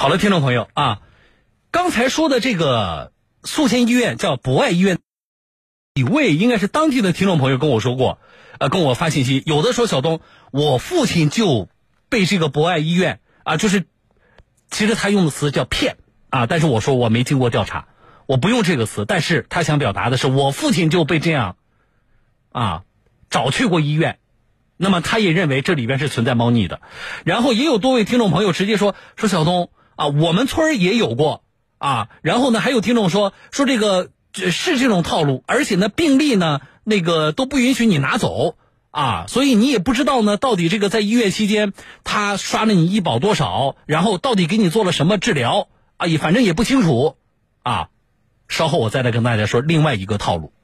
好了，听众朋友啊，刚才说的这个宿迁医院叫博爱医院，几位应该是当地的听众朋友跟我说过，呃，跟我发信息，有的说小东，我父亲就被这个博爱医院啊，就是其实他用的词叫骗啊，但是我说我没经过调查，我不用这个词，但是他想表达的是我父亲就被这样啊找去过医院。那么他也认为这里边是存在猫腻的，然后也有多位听众朋友直接说说小东啊，我们村儿也有过啊，然后呢还有听众说说这个是这种套路，而且呢病历呢那个都不允许你拿走啊，所以你也不知道呢到底这个在医院期间他刷了你医保多少，然后到底给你做了什么治疗啊，也反正也不清楚啊，稍后我再来跟大家说另外一个套路。